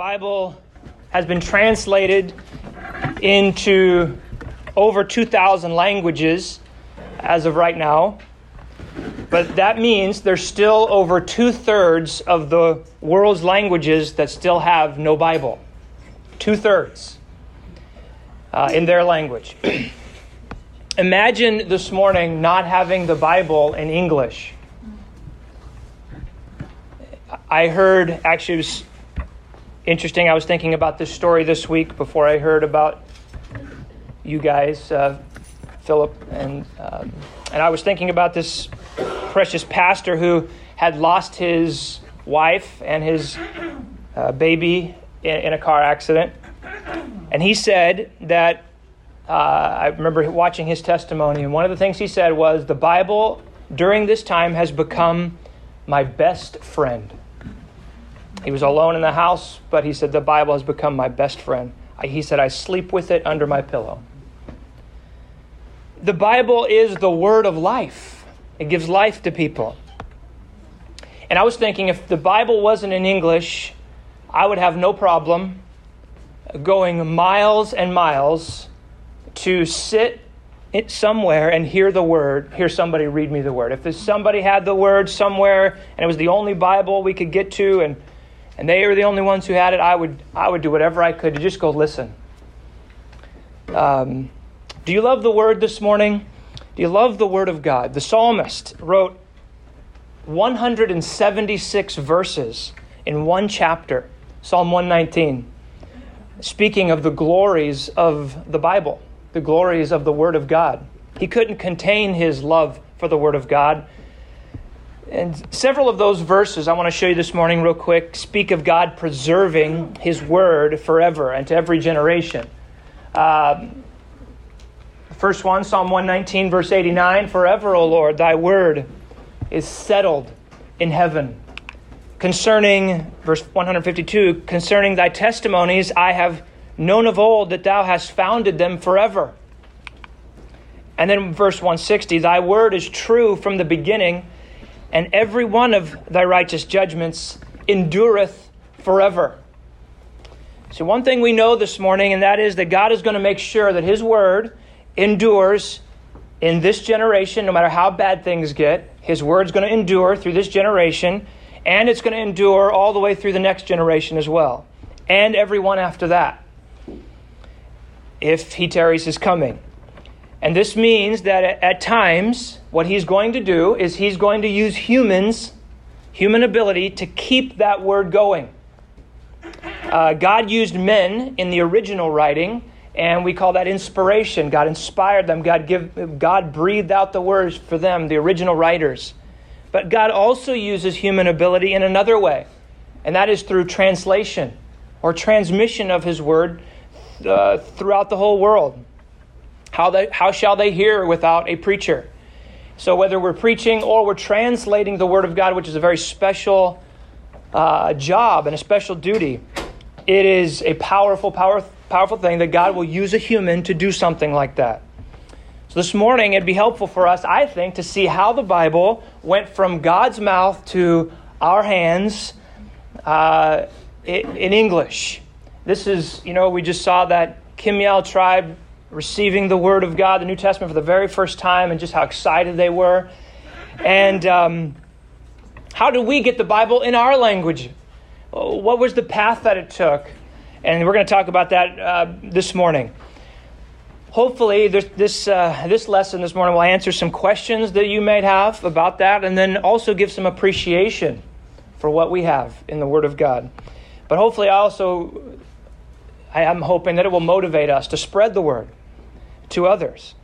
Bible has been translated into over 2,000 languages as of right now. But that means there's still over two thirds of the world's languages that still have no Bible. Two thirds uh, in their language. Imagine this morning not having the Bible in English. I heard, actually, it was interesting. I was thinking about this story this week before I heard about you guys, uh, Philip, and um, and I was thinking about this precious pastor who had lost his wife and his uh, baby in, in, a car accident, and he said that. Uh, I remember watching his testimony, and one of the things he said was, "The Bible during this time has become my best friend." He was alone in the house, but he said, The Bible has become my best friend. He said, I sleep with it under my pillow. The Bible is the word of life, it gives life to people. And I was thinking, if the Bible wasn't in English, I would have no problem going miles and miles to sit somewhere and hear the word, hear somebody read me the word. If somebody had the word somewhere and it was the only Bible we could get to and and they were the only ones who had it, I would, I would do whatever I could to just go listen. Um, do you love the word this morning? Do you love the word of God? The psalmist wrote 176 verses in one chapter, Psalm 119, speaking of the glories of the Bible, the glories of the word of God. He couldn't contain his love for the word of God. And several of those verses I want to show you this morning, real quick, speak of God preserving His word forever and to every generation. Um, first one, Psalm 119, verse 89 Forever, O Lord, thy word is settled in heaven. Concerning, verse 152, concerning thy testimonies, I have known of old that thou hast founded them forever. And then verse 160, thy word is true from the beginning and every one of thy righteous judgments endureth forever. So, one thing we know this morning, and that is that God is going to make sure that His word endures in this generation, no matter how bad things get. His word's going to endure through this generation, and it's going to endure all the way through the next generation as well, and everyone after that, if He tarries His coming. And this means that at times, what he's going to do is he's going to use humans, human ability, to keep that word going. Uh, God used men in the original writing, and we call that inspiration. God inspired them. God give, God breathed out the words for them, the original writers. But God also uses human ability in another way, and that is through translation or transmission of His word uh, throughout the whole world. How, they, how shall they hear without a preacher? So, whether we're preaching or we're translating the Word of God, which is a very special uh, job and a special duty, it is a powerful, power, powerful thing that God will use a human to do something like that. So, this morning, it'd be helpful for us, I think, to see how the Bible went from God's mouth to our hands uh, in English. This is, you know, we just saw that Kimyal tribe receiving the Word of God, the New Testament, for the very first time, and just how excited they were. And um, how do we get the Bible in our language? What was the path that it took? And we're going to talk about that uh, this morning. Hopefully, this, uh, this lesson this morning will answer some questions that you might have about that, and then also give some appreciation for what we have in the Word of God. But hopefully, I also I am hoping that it will motivate us to spread the Word to others.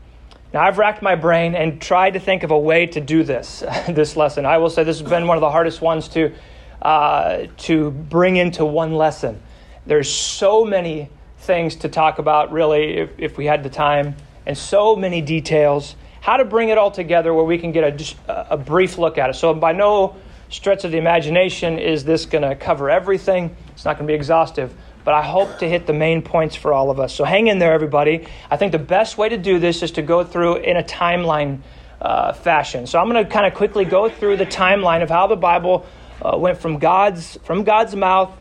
Now, I've racked my brain and tried to think of a way to do this, this lesson. I will say this has been one of the hardest ones to, uh, to bring into one lesson. There's so many things to talk about, really, if, if we had the time, and so many details. How to bring it all together where we can get a, a brief look at it. So, by no stretch of the imagination is this going to cover everything, it's not going to be exhaustive but I hope to hit the main points for all of us. So hang in there, everybody. I think the best way to do this is to go through in a timeline uh, fashion. So I'm going to kind of quickly go through the timeline of how the Bible uh, went from God's from God's mouth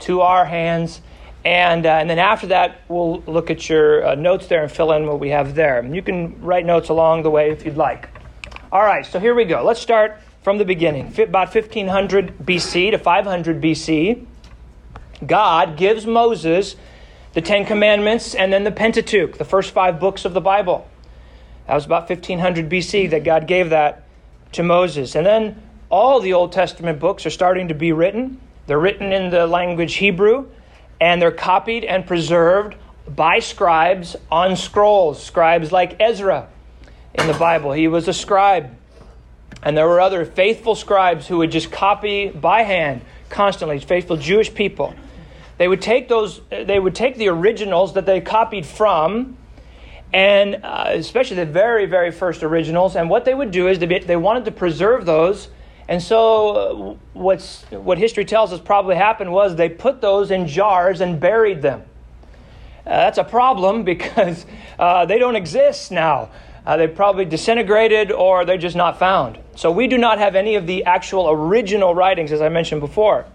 to our hands. And, uh, and then after that, we'll look at your uh, notes there and fill in what we have there. You can write notes along the way if you'd like. All right, so here we go. Let's start from the beginning. About 1500 BC to 500 BC, God gives Moses the Ten Commandments and then the Pentateuch, the first five books of the Bible. That was about 1500 BC that God gave that to Moses. And then all the Old Testament books are starting to be written. They're written in the language Hebrew, and they're copied and preserved by scribes on scrolls. Scribes like Ezra in the Bible, he was a scribe. And there were other faithful scribes who would just copy by hand constantly, faithful Jewish people. They would take those, they would take the originals that they copied from, and uh, especially the very, very first originals. And what they would do is they, they wanted to preserve those. And so, uh, what's, what history tells us probably happened was they put those in jars and buried them. Uh, that's a problem because uh, they don't exist now. Uh, they probably disintegrated or they're just not found. So we do not have any of the actual original writings, as I mentioned before.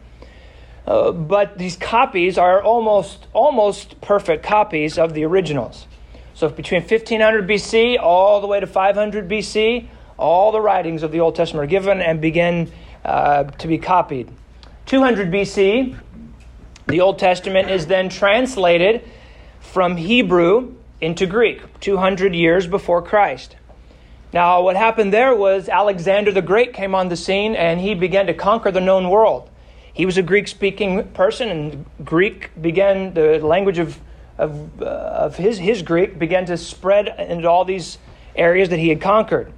Uh, but these copies are almost almost perfect copies of the originals. So between 1500 BC all the way to 500 BC, all the writings of the Old Testament are given and begin uh, to be copied. 200 BC, the Old Testament is then translated from Hebrew into Greek, 200 years before Christ. Now, what happened there was Alexander the Great came on the scene and he began to conquer the known world. He was a Greek speaking person, and Greek began, the language of, of, uh, of his, his Greek began to spread into all these areas that he had conquered.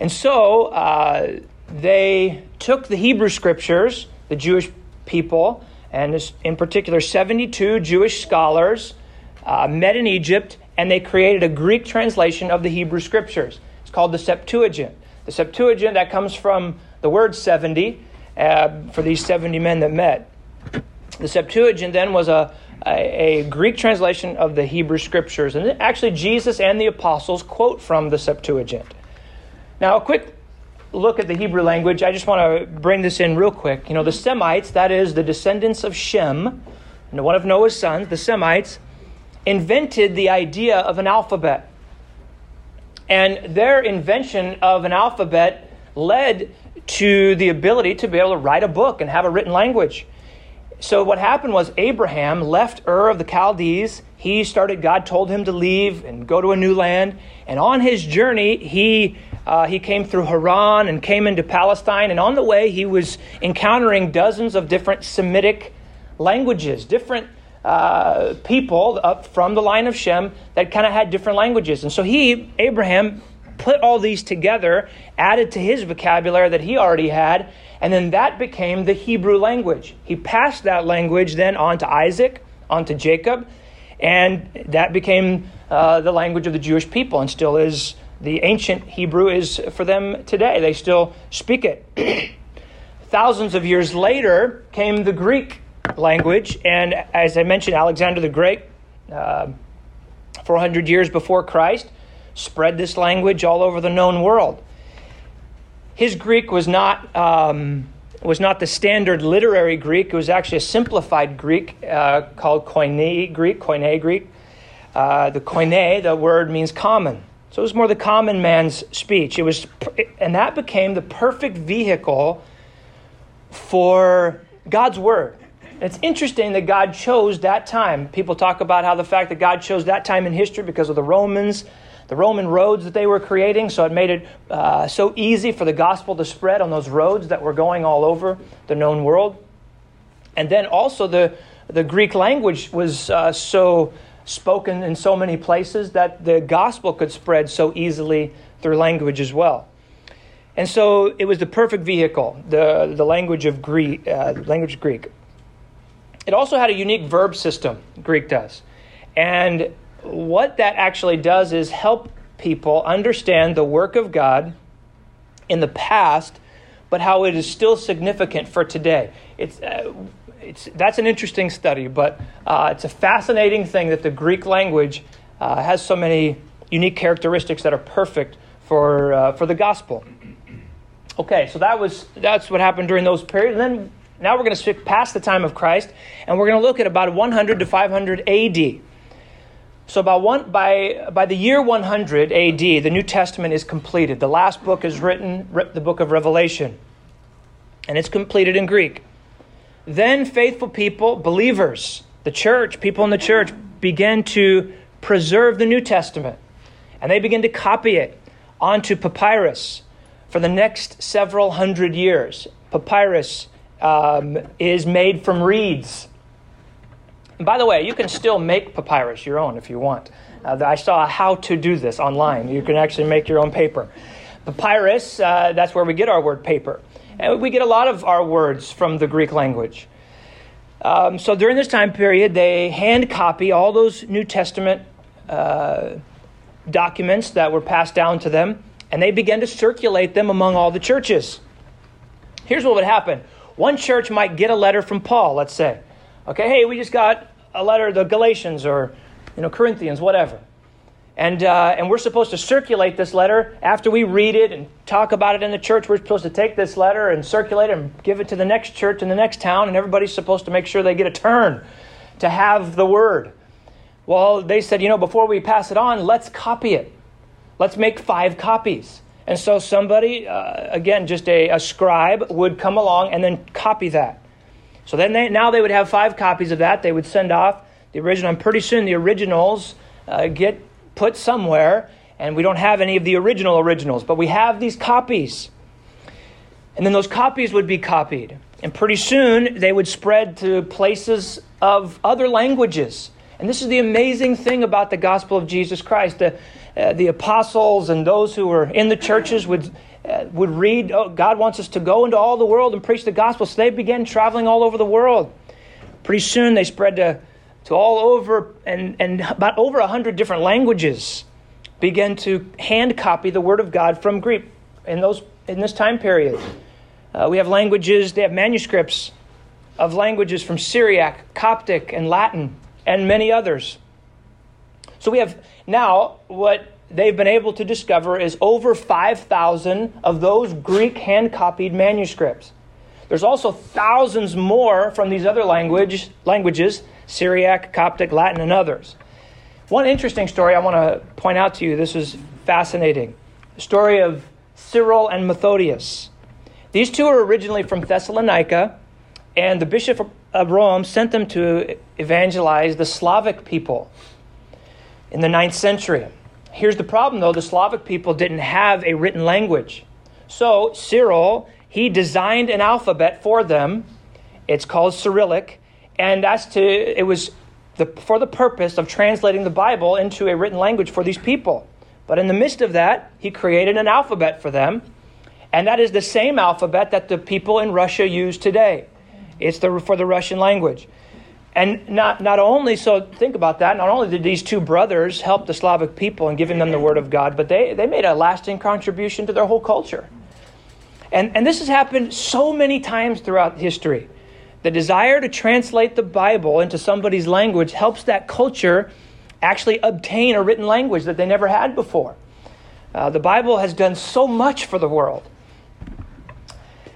And so uh, they took the Hebrew scriptures, the Jewish people, and in particular 72 Jewish scholars uh, met in Egypt, and they created a Greek translation of the Hebrew scriptures. It's called the Septuagint. The Septuagint, that comes from the word 70, uh, for these 70 men that met. The Septuagint then was a, a, a, Greek translation of the Hebrew scriptures. And actually, Jesus and the apostles quote from the Septuagint. Now, a quick look at the Hebrew language. I just want to bring this in real quick. You know, the Semites, that is, the descendants of Shem, one of Noah's sons, the Semites, invented the idea of an alphabet. And their invention of an alphabet led to the ability to be able to write a book and have a written language. So what happened was Abraham left Ur of the Chaldees. He started, God told him to leave and go to a new land. And on his journey, he, uh, he came through Haran and came into Palestine. And on the way, he was encountering dozens of different Semitic languages, different uh, people up from the line of Shem that kind of had different languages. And so he, Abraham, put all these together, added to his vocabulary that he already had, and then that became the Hebrew language. He passed that language then on to Isaac, on to Jacob, and that became uh, the language of the Jewish people and still is the ancient Hebrew is for them today. They still speak it. Thousands of years later came the Greek language, and as I mentioned, Alexander the Great, uh, 400 years before Christ, spread this language all over the known world. His Greek was not, um, was not the standard literary Greek. It was actually a simplified Greek uh, called Koine Greek, Koine Greek. Uh, the Koine, the word means common. So it was more the common man's speech. It was, and that became the perfect vehicle for God's word. It's interesting that God chose that time. People talk about how the fact that God chose that time in history because of the Romans the Roman roads that they were creating, so it made it uh, so easy for the gospel to spread on those roads that were going all over the known world. And then also the, the Greek language was uh, so spoken in so many places that the gospel could spread so easily through language as well. And so it was the perfect vehicle, the, the language of Greek, uh, language Greek. It also had a unique verb system, Greek does. And what that actually does is help people understand the work of God in the past, but how it is still significant for today. It's, uh, it's, that's an interesting study, but uh, it's a fascinating thing that the Greek language uh, has so many unique characteristics that are perfect for, uh, for the gospel. Okay, so that was, that's what happened during those periods. And then Now we're going to skip past the time of Christ, and we're going to look at about 100 to 500 AD. So about one, by, by the year 100 AD, the New Testament is completed. The last book is written, the book of Revelation, and it's completed in Greek. Then faithful people, believers, the church, people in the church, begin to preserve the New Testament, and they begin to copy it onto papyrus for the next several hundred years. Papyrus um, is made from reeds. By the way, you can still make papyrus your own if you want. Uh, I saw how to do this online. You can actually make your own paper. Papyrus, uh, that's where we get our word paper. And we get a lot of our words from the Greek language. Um, so during this time period, they hand copy all those New Testament uh, documents that were passed down to them, and they began to circulate them among all the churches. Here's what would happen one church might get a letter from Paul, let's say. Okay, hey, we just got a letter, the Galatians or you know Corinthians, whatever. And, uh, and we're supposed to circulate this letter after we read it and talk about it in the church. We're supposed to take this letter and circulate it and give it to the next church in the next town, and everybody's supposed to make sure they get a turn to have the word. Well, they said, you know, before we pass it on, let's copy it. Let's make five copies. And so somebody, uh, again, just a, a scribe, would come along and then copy that. So then they, now they would have five copies of that. They would send off the original, and pretty soon the originals uh, get put somewhere, and we don't have any of the original originals, but we have these copies. And then those copies would be copied. And pretty soon they would spread to places of other languages. And this is the amazing thing about the gospel of Jesus Christ. The, uh, the apostles and those who were in the churches would, would read, oh, God wants us to go into all the world and preach the gospel. So they began traveling all over the world. Pretty soon they spread to, to all over, and, and about over 100 different languages began to hand copy the Word of God from Greek in, those, in this time period. Uh, we have languages, they have manuscripts of languages from Syriac, Coptic, and Latin and many others. So we have now what they've been able to discover is over 5,000 of those Greek hand copied manuscripts. There's also thousands more from these other language, languages Syriac, Coptic, Latin, and others. One interesting story I want to point out to you this is fascinating the story of Cyril and Methodius. These two are originally from Thessalonica, and the Bishop of Rome sent them to evangelize the Slavic people in the ninth century. Here's the problem, though the Slavic people didn't have a written language. So Cyril, he designed an alphabet for them. It's called Cyrillic, and that's to it was the, for the purpose of translating the Bible into a written language for these people. But in the midst of that, he created an alphabet for them, and that is the same alphabet that the people in Russia use today. It's the, for the Russian language. And not, not only, so think about that, not only did these two brothers help the Slavic people in giving them the Word of God, but they, they made a lasting contribution to their whole culture. And, and this has happened so many times throughout history. The desire to translate the Bible into somebody's language helps that culture actually obtain a written language that they never had before. Uh, the Bible has done so much for the world.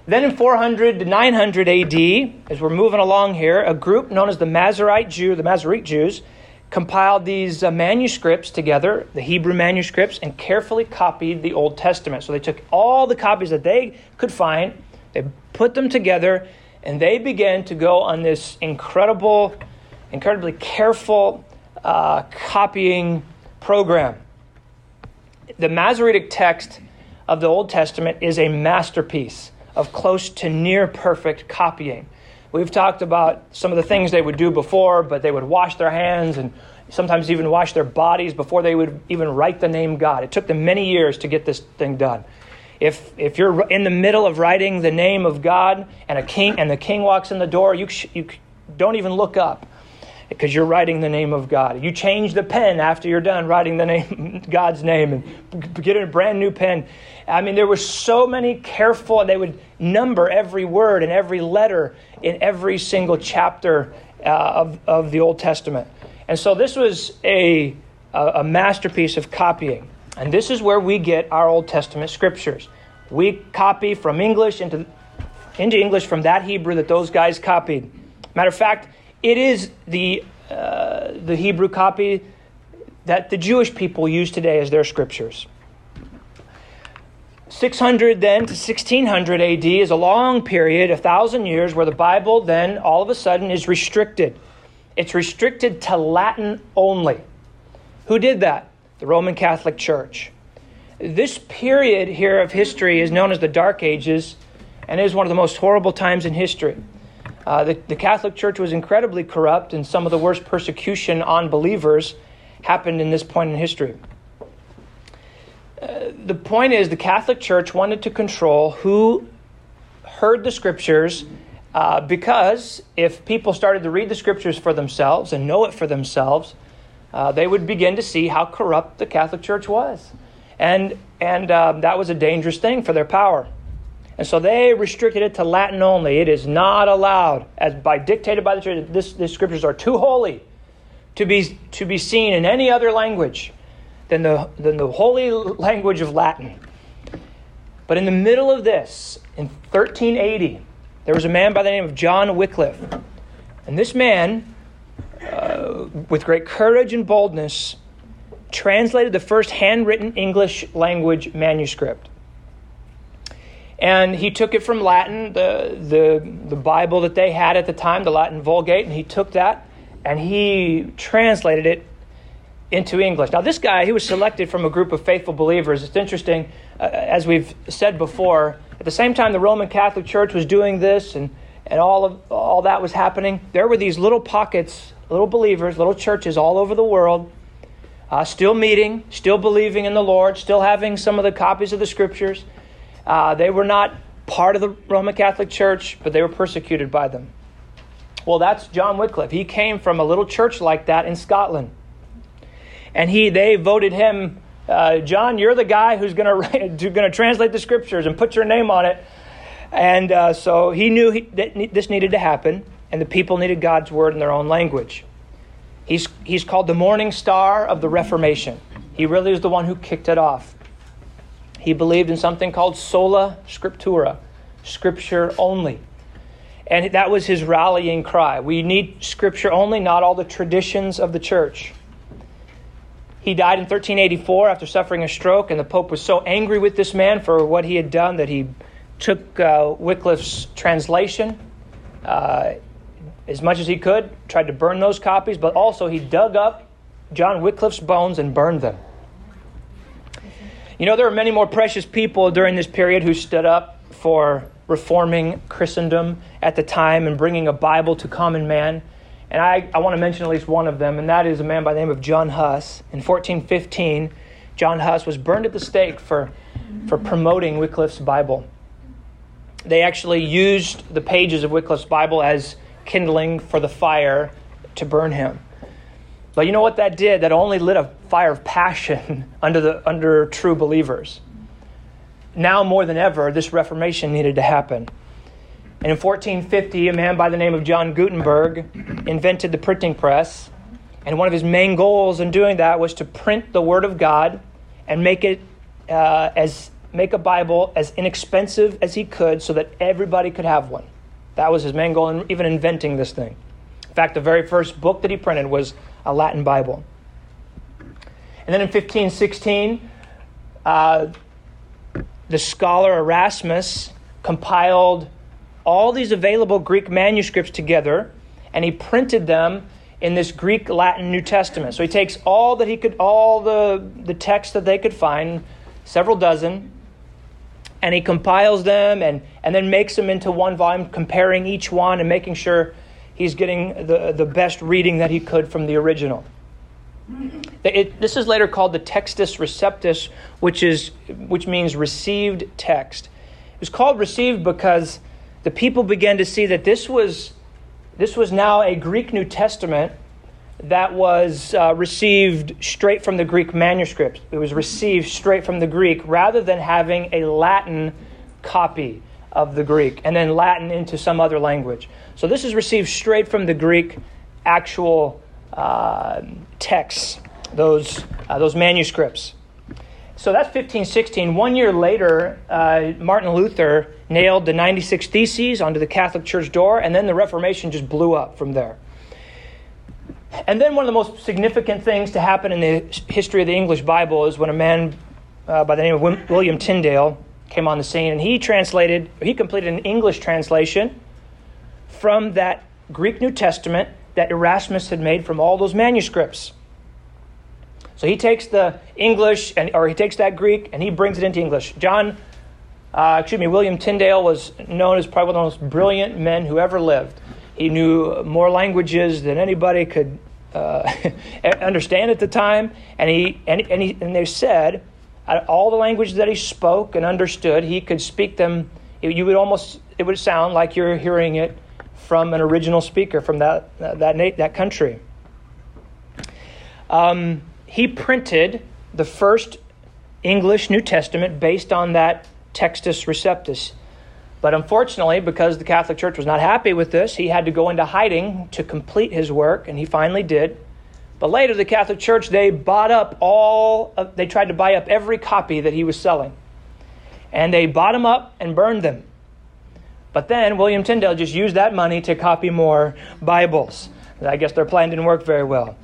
Then in 400 to 900 AD, as we're moving along here, a group known as the Masorite Jew, the Masorete Jews, compiled these uh, manuscripts together, the Hebrew manuscripts, and carefully copied the Old Testament. So they took all the copies that they could find, they put them together, and they began to go on this incredible, incredibly careful uh, copying program. The Masoretic text of the Old Testament is a masterpiece of close to near perfect copying. We've talked about some of the things they would do before, but they would wash their hands and sometimes even wash their bodies before they would even write the name God. It took them many years to get this thing done. If, if you're in the middle of writing the name of God and a king and the king walks in the door, you, you don't even look up because you're writing the name of God. You change the pen after you're done writing the name God's name and get a brand new pen. I mean, there were so many careful, and they would number every word and every letter in every single chapter uh, of, of the Old Testament. And so this was a, a masterpiece of copying. And this is where we get our Old Testament scriptures. We copy from English into into English from that Hebrew that those guys copied. Matter of fact, it is the, uh, the Hebrew copy that the Jewish people use today as their scriptures. 600 then to 1600 AD is a long period, a thousand years, where the Bible then all of a sudden is restricted. It's restricted to Latin only. Who did that? The Roman Catholic Church. This period here of history is known as the Dark Ages and is one of the most horrible times in history. Uh, the, the Catholic Church was incredibly corrupt, and some of the worst persecution on believers happened in this point in history. Uh, the point is, the Catholic Church wanted to control who heard the scriptures uh, because if people started to read the scriptures for themselves and know it for themselves, uh, they would begin to see how corrupt the Catholic Church was. And, and um, that was a dangerous thing for their power. And so they restricted it to Latin only. It is not allowed, as by dictated by the church, this, the scriptures are too holy to be, to be seen in any other language than the, than the holy language of Latin. But in the middle of this, in 1380, there was a man by the name of John Wycliffe. And this man, uh, with great courage and boldness, translated the first handwritten English language manuscript. And he took it from Latin, the, the, the Bible that they had at the time, the Latin Vulgate, and he took that and he translated it into English. Now, this guy, he was selected from a group of faithful believers. It's interesting, uh, as we've said before, at the same time the Roman Catholic Church was doing this and, and all, of, all that was happening, there were these little pockets, little believers, little churches all over the world, uh, still meeting, still believing in the Lord, still having some of the copies of the scriptures. Uh, they were not part of the Roman Catholic Church, but they were persecuted by them. Well, that's John Wycliffe. He came from a little church like that in Scotland. And he, they voted him, uh, John, you're the guy who's going to translate the scriptures and put your name on it. And uh, so he knew he, that this needed to happen, and the people needed God's word in their own language. He's, he's called the morning star of the Reformation. He really is the one who kicked it off. He believed in something called sola scriptura, scripture only. And that was his rallying cry. We need scripture only, not all the traditions of the church. He died in 1384 after suffering a stroke, and the Pope was so angry with this man for what he had done that he took uh, Wycliffe's translation uh, as much as he could, tried to burn those copies, but also he dug up John Wycliffe's bones and burned them. You know, there are many more precious people during this period who stood up for reforming Christendom at the time and bringing a Bible to common man. And I, I want to mention at least one of them, and that is a man by the name of John Huss. In 1415, John Huss was burned at the stake for, for promoting Wycliffe's Bible. They actually used the pages of Wycliffe's Bible as kindling for the fire to burn him. But you know what that did? That only lit a fire of passion under, the, under true believers. Now more than ever, this Reformation needed to happen. And in 1450, a man by the name of John Gutenberg invented the printing press. And one of his main goals in doing that was to print the Word of God and make it uh, as make a Bible as inexpensive as he could so that everybody could have one. That was his main goal in even inventing this thing. In fact, the very first book that he printed was a Latin Bible. And then in 1516, uh, the scholar Erasmus compiled all these available Greek manuscripts together and he printed them in this Greek Latin New Testament. So he takes all that he could, all the, the texts that they could find, several dozen, and he compiles them and, and then makes them into one volume, comparing each one and making sure he's getting the, the best reading that he could from the original. It, this is later called the Textus Receptus, which, is, which means received text. It was called received because the people began to see that this was, this was now a Greek New Testament that was uh, received straight from the Greek manuscript. It was received straight from the Greek rather than having a Latin copy of the Greek and then Latin into some other language. So this is received straight from the Greek actual uh, texts, those, uh, those manuscripts. so that's 1516. One year later, uh, Martin Luther nailed the 96 Theses onto the Catholic Church door, and then the Reformation just blew up from there. And then one of the most significant things to happen in the history of the English Bible is when a man uh, by the name of William Tyndale came on the scene, and he translated, he completed an English translation from that Greek New Testament that Erasmus had made from all those manuscripts. So he takes the English, and, or he takes that Greek, and he brings it into English. John, uh, excuse me, William Tyndale was known as probably one of the most brilliant men who ever lived. He knew more languages than anybody could uh, understand at the time, and he and, and he and they said all the languages that he spoke and understood, he could speak them. You would almost it would sound like you're hearing it from an original speaker from that that that country. Um, he printed the first English New Testament based on that Textus Receptus. But unfortunately, because the Catholic Church was not happy with this, he had to go into hiding to complete his work, and he finally did. But later, the Catholic Church, they bought up all, of, they tried to buy up every copy that he was selling. And they bought them up and burned them. But then William Tyndale just used that money to copy more Bibles. I guess their plan didn't work very well.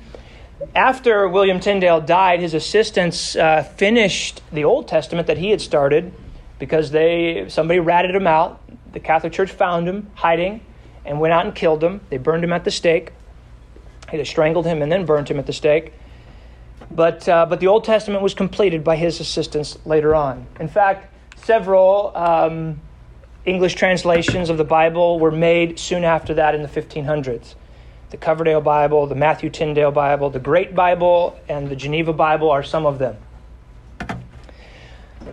After William Tyndale died, his assistants uh, finished the Old Testament that he had started because they somebody ratted him out. The Catholic Church found him hiding and went out and killed him. They burned him at the stake. They strangled him and then burned him at the stake. But, uh, but the Old Testament was completed by his assistants later on. In fact, several um, English translations of the Bible were made soon after that in the 1500s. The Coverdale Bible, the Matthew Tyndale Bible, the Great Bible, and the Geneva Bible are some of them.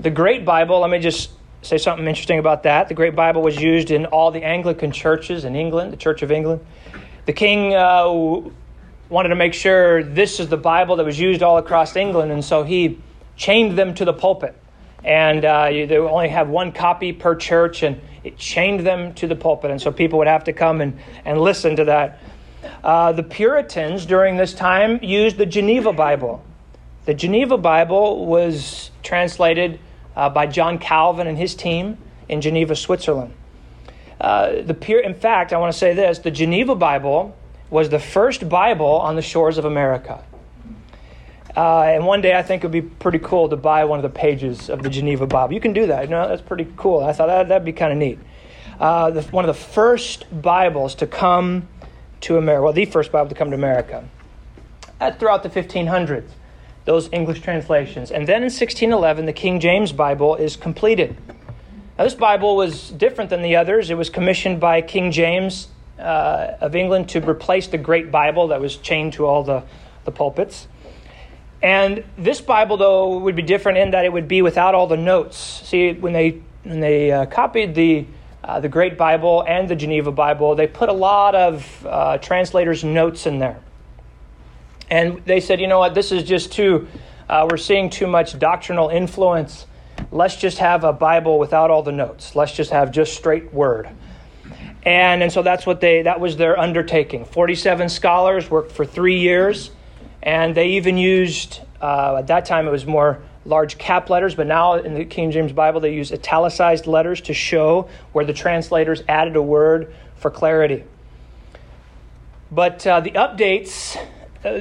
The Great Bible, let me just say something interesting about that. The Great Bible was used in all the Anglican churches in England, the Church of England. The king uh, wanted to make sure this is the Bible that was used all across England, and so he chained them to the pulpit. And uh, they only have one copy per church, and it chained them to the pulpit. And so people would have to come and, and listen to that. Uh, the Puritans during this time used the Geneva Bible. The Geneva Bible was translated uh, by John Calvin and his team in Geneva, Switzerland. Uh, the Pur- in fact, I want to say this the Geneva Bible was the first Bible on the shores of America. Uh, and one day I think it would be pretty cool to buy one of the pages of the Geneva Bible. You can do that. Know, that's pretty cool. I thought that, that'd be kind of neat. Uh, the, one of the first Bibles to come to America, well, the first Bible to come to America, uh, throughout the 1500s, those English translations. And then in 1611, the King James Bible is completed. Now, this Bible was different than the others. It was commissioned by King James uh, of England to replace the Great Bible that was chained to all the, the pulpits. And this Bible, though, would be different in that it would be without all the notes. See, when they when they uh, copied the uh, the Great Bible and the Geneva Bible, they put a lot of uh, translators' notes in there. And they said, you know what, this is just too, uh, we're seeing too much doctrinal influence. Let's just have a Bible without all the notes. Let's just have just straight word. And, and so that's what they, that was their undertaking. 47 scholars worked for three years, and they even used, uh, at that time it was more large cap letters, but now in the King James Bible they use italicized letters to show where the translators added a word for clarity. But uh, the updates uh,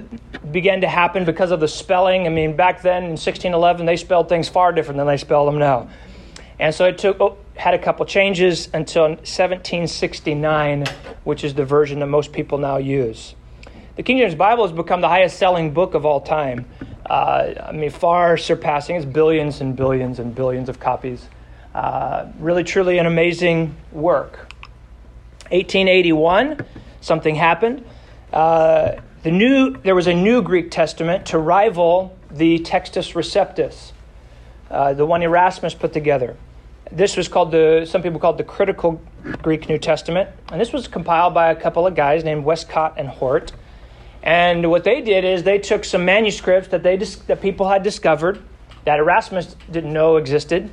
began to happen because of the spelling. I mean, back then in 1611, they spelled things far different than they spell them now. And so it took oh, had a couple changes until 1769, which is the version that most people now use. The King James Bible has become the highest selling book of all time. Uh, I mean, far surpassing, it's billions and billions and billions of copies. Uh, really, truly an amazing work. 1881, something happened. Uh, the new, there was a new Greek Testament to rival the Textus Receptus, uh, the one Erasmus put together. This was called the, some people called the critical Greek New Testament. And this was compiled by a couple of guys named Westcott and Hort. And what they did is they took some manuscripts that, they, that people had discovered that Erasmus didn't know existed.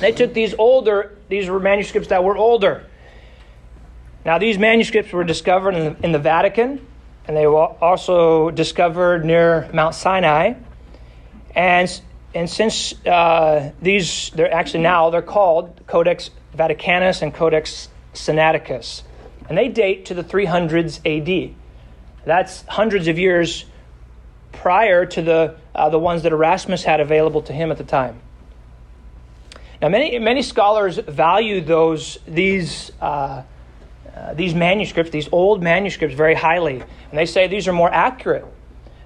They took these older, these were manuscripts that were older. Now, these manuscripts were discovered in the, in the Vatican, and they were also discovered near Mount Sinai. And and since uh, these, they're actually now, they're called Codex Vaticanus and Codex Sinaiticus. And they date to the 300s AD. That's hundreds of years prior to the, uh, the ones that Erasmus had available to him at the time. Now, many, many scholars value those, these, uh, uh, these manuscripts, these old manuscripts, very highly. And they say these are more accurate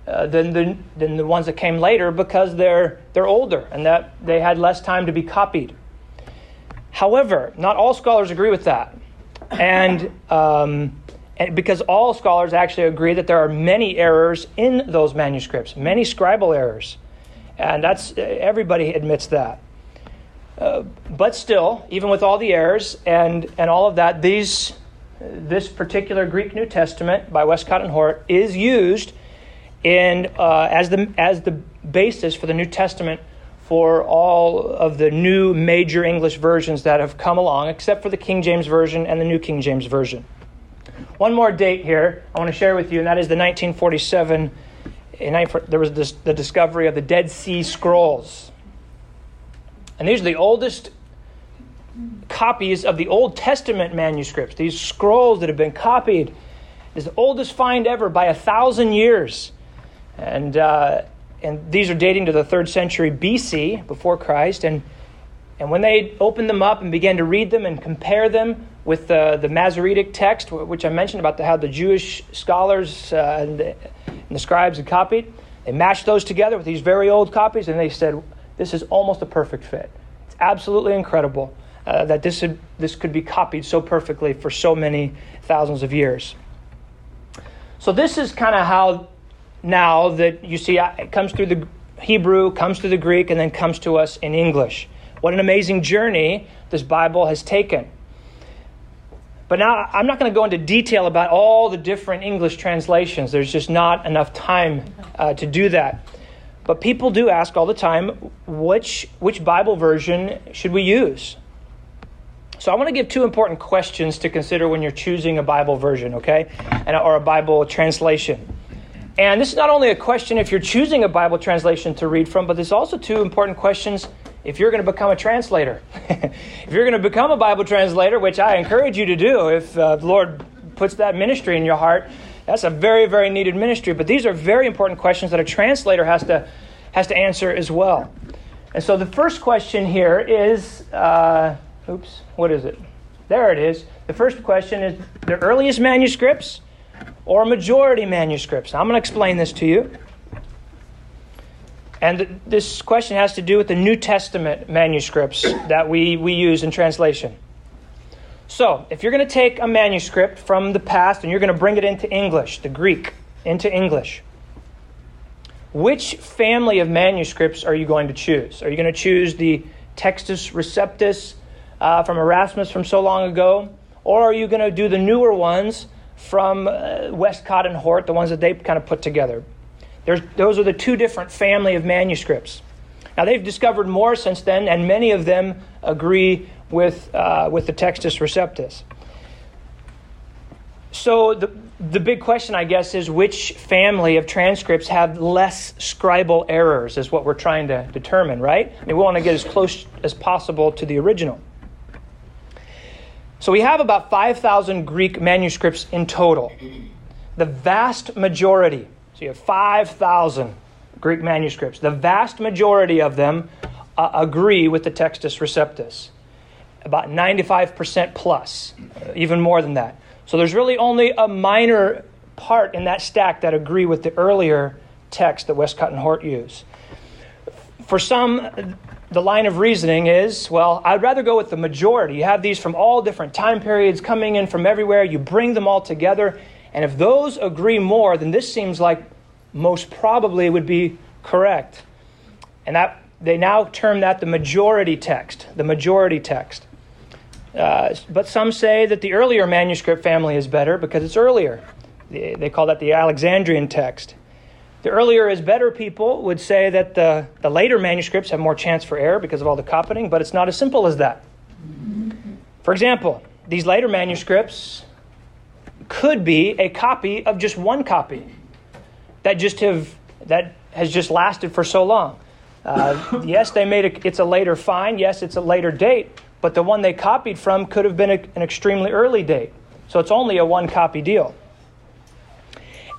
uh, than, the, than the ones that came later because they're, they're older and that they had less time to be copied. However, not all scholars agree with that. And, um, and because all scholars actually agree that there are many errors in those manuscripts, many scribal errors. And that's everybody admits that. Uh, but still, even with all the errors and, and all of that, these, this particular Greek New Testament by Westcott and Hort is used in, uh, as, the, as the basis for the New Testament for all of the new major English versions that have come along, except for the King James Version and the New King James Version. One more date here I want to share with you, and that is the 1947. there was this, the discovery of the Dead Sea Scrolls. And these are the oldest copies of the Old Testament manuscripts. These scrolls that have been copied is the oldest find ever by a thousand years. And uh, and these are dating to the third century BC, before Christ. And, and when they opened them up and began to read them and compare them with the, the Masoretic text, which I mentioned about the, how the Jewish scholars uh, and, the, and the scribes had copied, they matched those together with these very old copies, and they said, This is almost a perfect fit. It's absolutely incredible uh, that this, had, this could be copied so perfectly for so many thousands of years. So, this is kind of how now that you see it comes through the Hebrew, comes through the Greek, and then comes to us in English. What an amazing journey this Bible has taken. But now I'm not going to go into detail about all the different English translations. There's just not enough time uh, to do that. But people do ask all the time, which, which Bible version should we use? So I want to give two important questions to consider when you're choosing a Bible version, okay? And, or a Bible translation. And this is not only a question if you're choosing a Bible translation to read from, but there's also two important questions if you're going to become a translator. if you're going to become a Bible translator, which I encourage you to do if uh, the Lord puts that ministry in your heart, that's a very, very needed ministry. But these are very important questions that a translator has to, has to answer as well. And so the first question here is uh, oops, what is it? There it is. The first question is the earliest manuscripts or majority manuscripts. I'm going to explain this to you. And this question has to do with the New Testament manuscripts that we, we use in translation. So, if you're going to take a manuscript from the past and you're going to bring it into English, the Greek, into English, which family of manuscripts are you going to choose? Are you going to choose the Textus Receptus uh, from Erasmus from so long ago? Or are you going to do the newer ones from uh, Westcott and Hort, the ones that they kind of put together. There's, those are the two different family of manuscripts. Now they've discovered more since then, and many of them agree with uh, with the Textus Receptus. So the the big question, I guess, is which family of transcripts have less scribal errors? Is what we're trying to determine, right? I mean, we want to get as close as possible to the original. So we have about 5,000 Greek manuscripts in total. The vast majority, so you have 5,000 Greek manuscripts, the vast majority of them uh, agree with the Textus Receptus. About 95% plus, uh, even more than that. So there's really only a minor part in that stack that agree with the earlier text that Westcott and Hort use. For some, the line of reasoning is well, I'd rather go with the majority. You have these from all different time periods coming in from everywhere, you bring them all together, and if those agree more, then this seems like most probably would be correct. And that they now term that the majority text, the majority text. Uh, but some say that the earlier manuscript family is better because it's earlier. They, they call that the Alexandrian text. The earlier is better people would say that the, the later manuscripts have more chance for error because of all the copying, but it's not as simple as that. For example, these later manuscripts could be a copy of just one copy that just have that has just lasted for so long. Uh, yes, they made a, it's a later find. Yes, it's a later date, but the one they copied from could have been a, an extremely early date. So it's only a one copy deal.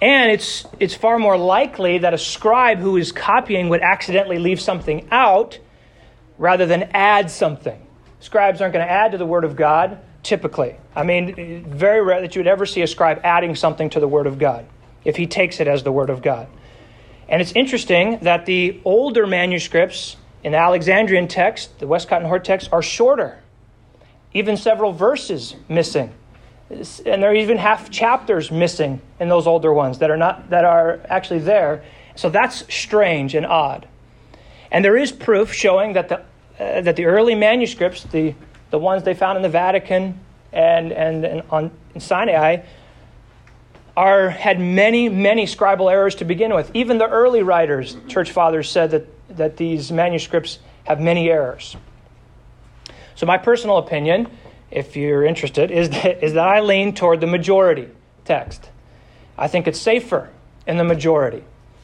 And it's, it's far more likely that a scribe who is copying would accidentally leave something out rather than add something. Scribes aren't going to add to the Word of God, typically. I mean, very rare that you would ever see a scribe adding something to the Word of God if he takes it as the Word of God. And it's interesting that the older manuscripts in the Alexandrian text, the Westcott and Hort text, are shorter, even several verses missing and there are even half chapters missing in those older ones that are not that are actually there. So that's strange and odd. And there is proof showing that the uh, that the early manuscripts, the the ones they found in the Vatican and and, and on in Sinai, are had many many scribal errors to begin with. Even the early writers, church fathers, said that that these manuscripts have many errors. So my personal opinion if you're interested, is that, is that I lean toward the majority text. I think it's safer in the majority.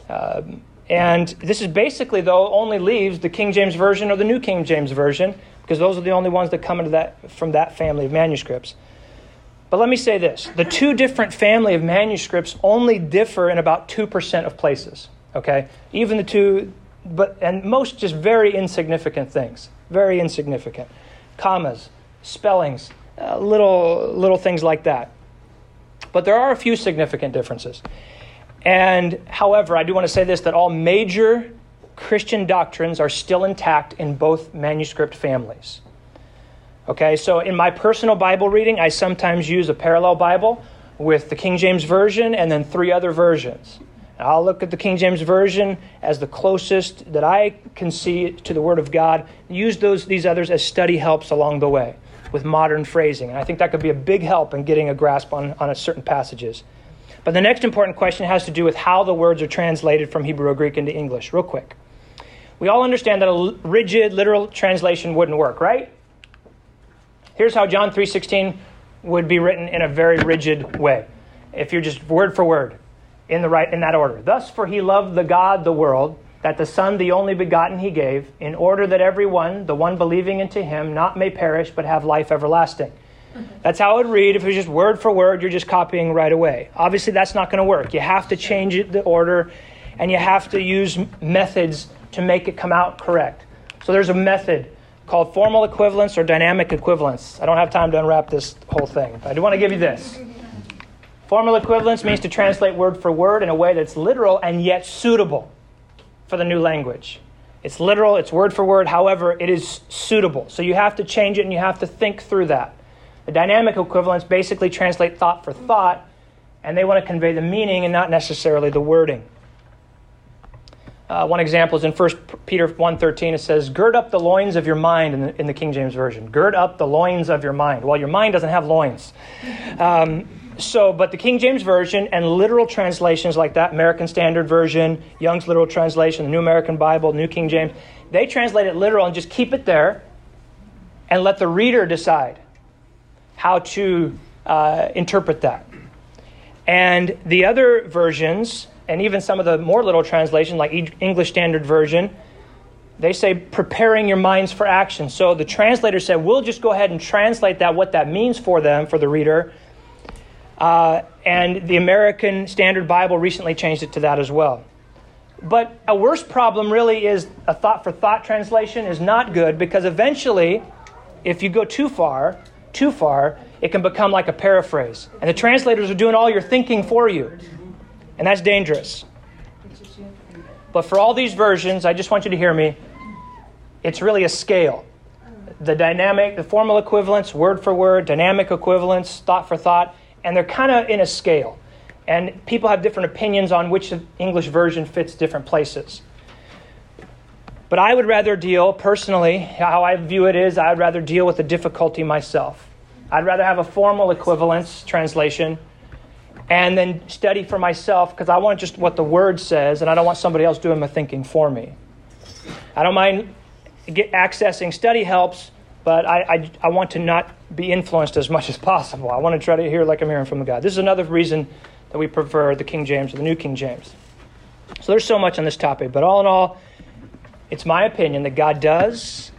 Um, and this is basically, though, only leaves the King James Version or the New King James Version, because those are the only ones that come into that, from that family of manuscripts. But let me say this the two different family of manuscripts only differ in about 2% of places. Okay? Even the two, but, and most just very insignificant things. Very insignificant. Commas, spellings, uh, little, little things like that. But there are a few significant differences. And however, I do want to say this that all major Christian doctrines are still intact in both manuscript families. Okay, so in my personal Bible reading, I sometimes use a parallel Bible with the King James Version and then three other versions. I'll look at the King James Version as the closest that I can see to the Word of God. Use those, these others as study helps along the way with modern phrasing. And I think that could be a big help in getting a grasp on, on certain passages. But the next important question has to do with how the words are translated from Hebrew or Greek into English, real quick. We all understand that a rigid literal translation wouldn't work, right? Here's how John 3:16 would be written in a very rigid way. If you're just word for word in the right in that order. Thus for he loved the God the world that the Son, the only begotten, he gave, in order that everyone, the one believing into him, not may perish, but have life everlasting. Mm-hmm. That's how it would read. If it was just word for word, you're just copying right away. Obviously, that's not going to work. You have to change it, the order, and you have to use methods to make it come out correct. So there's a method called formal equivalence or dynamic equivalence. I don't have time to unwrap this whole thing, but I do want to give you this. Formal equivalence means to translate word for word in a way that's literal and yet suitable for the new language. It's literal, it's word for word, however, it is suitable. So you have to change it and you have to think through that. The dynamic equivalents basically translate thought for thought, and they want to convey the meaning and not necessarily the wording. Uh, one example is in 1 Peter 1.13, it says, Gird up the loins of your mind in the, in the, King James Version. Gird up the loins of your mind. Well, your mind doesn't have loins. Um, so, but the King James Version and literal translations like that, American Standard Version, Young's Literal Translation, the New American Bible, New King James, they translate it literal and just keep it there and let the reader decide how to uh, interpret that. And the other versions, and even some of the more literal translations, like English Standard Version, they say preparing your minds for action. So the translator said, we'll just go ahead and translate that, what that means for them, for the reader, uh, and the American Standard Bible recently changed it to that as well. But a worse problem really is a thought for thought translation is not good because eventually, if you go too far, too far, it can become like a paraphrase. And the translators are doing all your thinking for you. And that's dangerous. But for all these versions, I just want you to hear me. It's really a scale. The dynamic, the formal equivalence, word for word, dynamic equivalence, thought for thought and they're kind of in a scale. And people have different opinions on which English version fits different places. But I would rather deal, personally, how I view it is, I'd rather deal with the difficulty myself. I'd rather have a formal equivalence translation and then study for myself because I want just what the word says and I don't want somebody else doing my thinking for me. I don't mind accessing study helps, but I, I, I want to not be influenced as much as possible. I want to try to hear like I'm hearing from God. This is another reason that we prefer the King James or the New King James. So there's so much on this topic, but all in all, it's my opinion that God does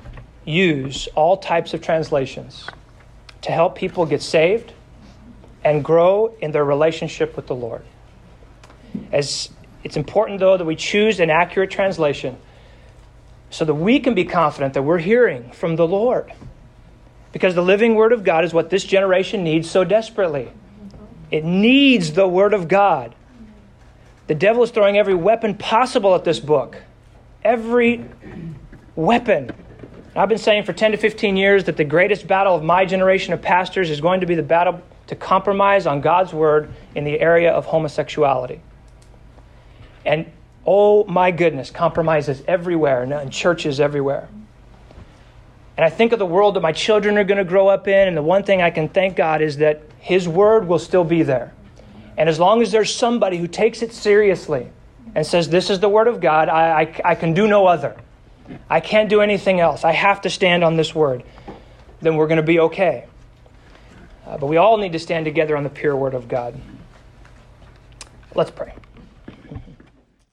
use all types of translations to help people get saved and grow in their relationship with the Lord. As it's important though that we choose an accurate translation so that we can be confident that we're hearing from the Lord. Because the living word of God is what this generation needs so desperately. It needs the word of God. The devil is throwing every weapon possible at this book. Every weapon. I've been saying for 10 to 15 years that the greatest battle of my generation of pastors is going to be the battle to compromise on God's word in the area of homosexuality. And oh my goodness, compromises everywhere and churches everywhere. And I think of the world that my children are going to grow up in, and the one thing I can thank God is that His word will still be there. And as long as there's somebody who takes it seriously and says, This is the word of God, I, I, I can do no other. I can't do anything else. I have to stand on this word. Then we're going to be okay. Uh, but we all need to stand together on the pure word of God. Let's pray.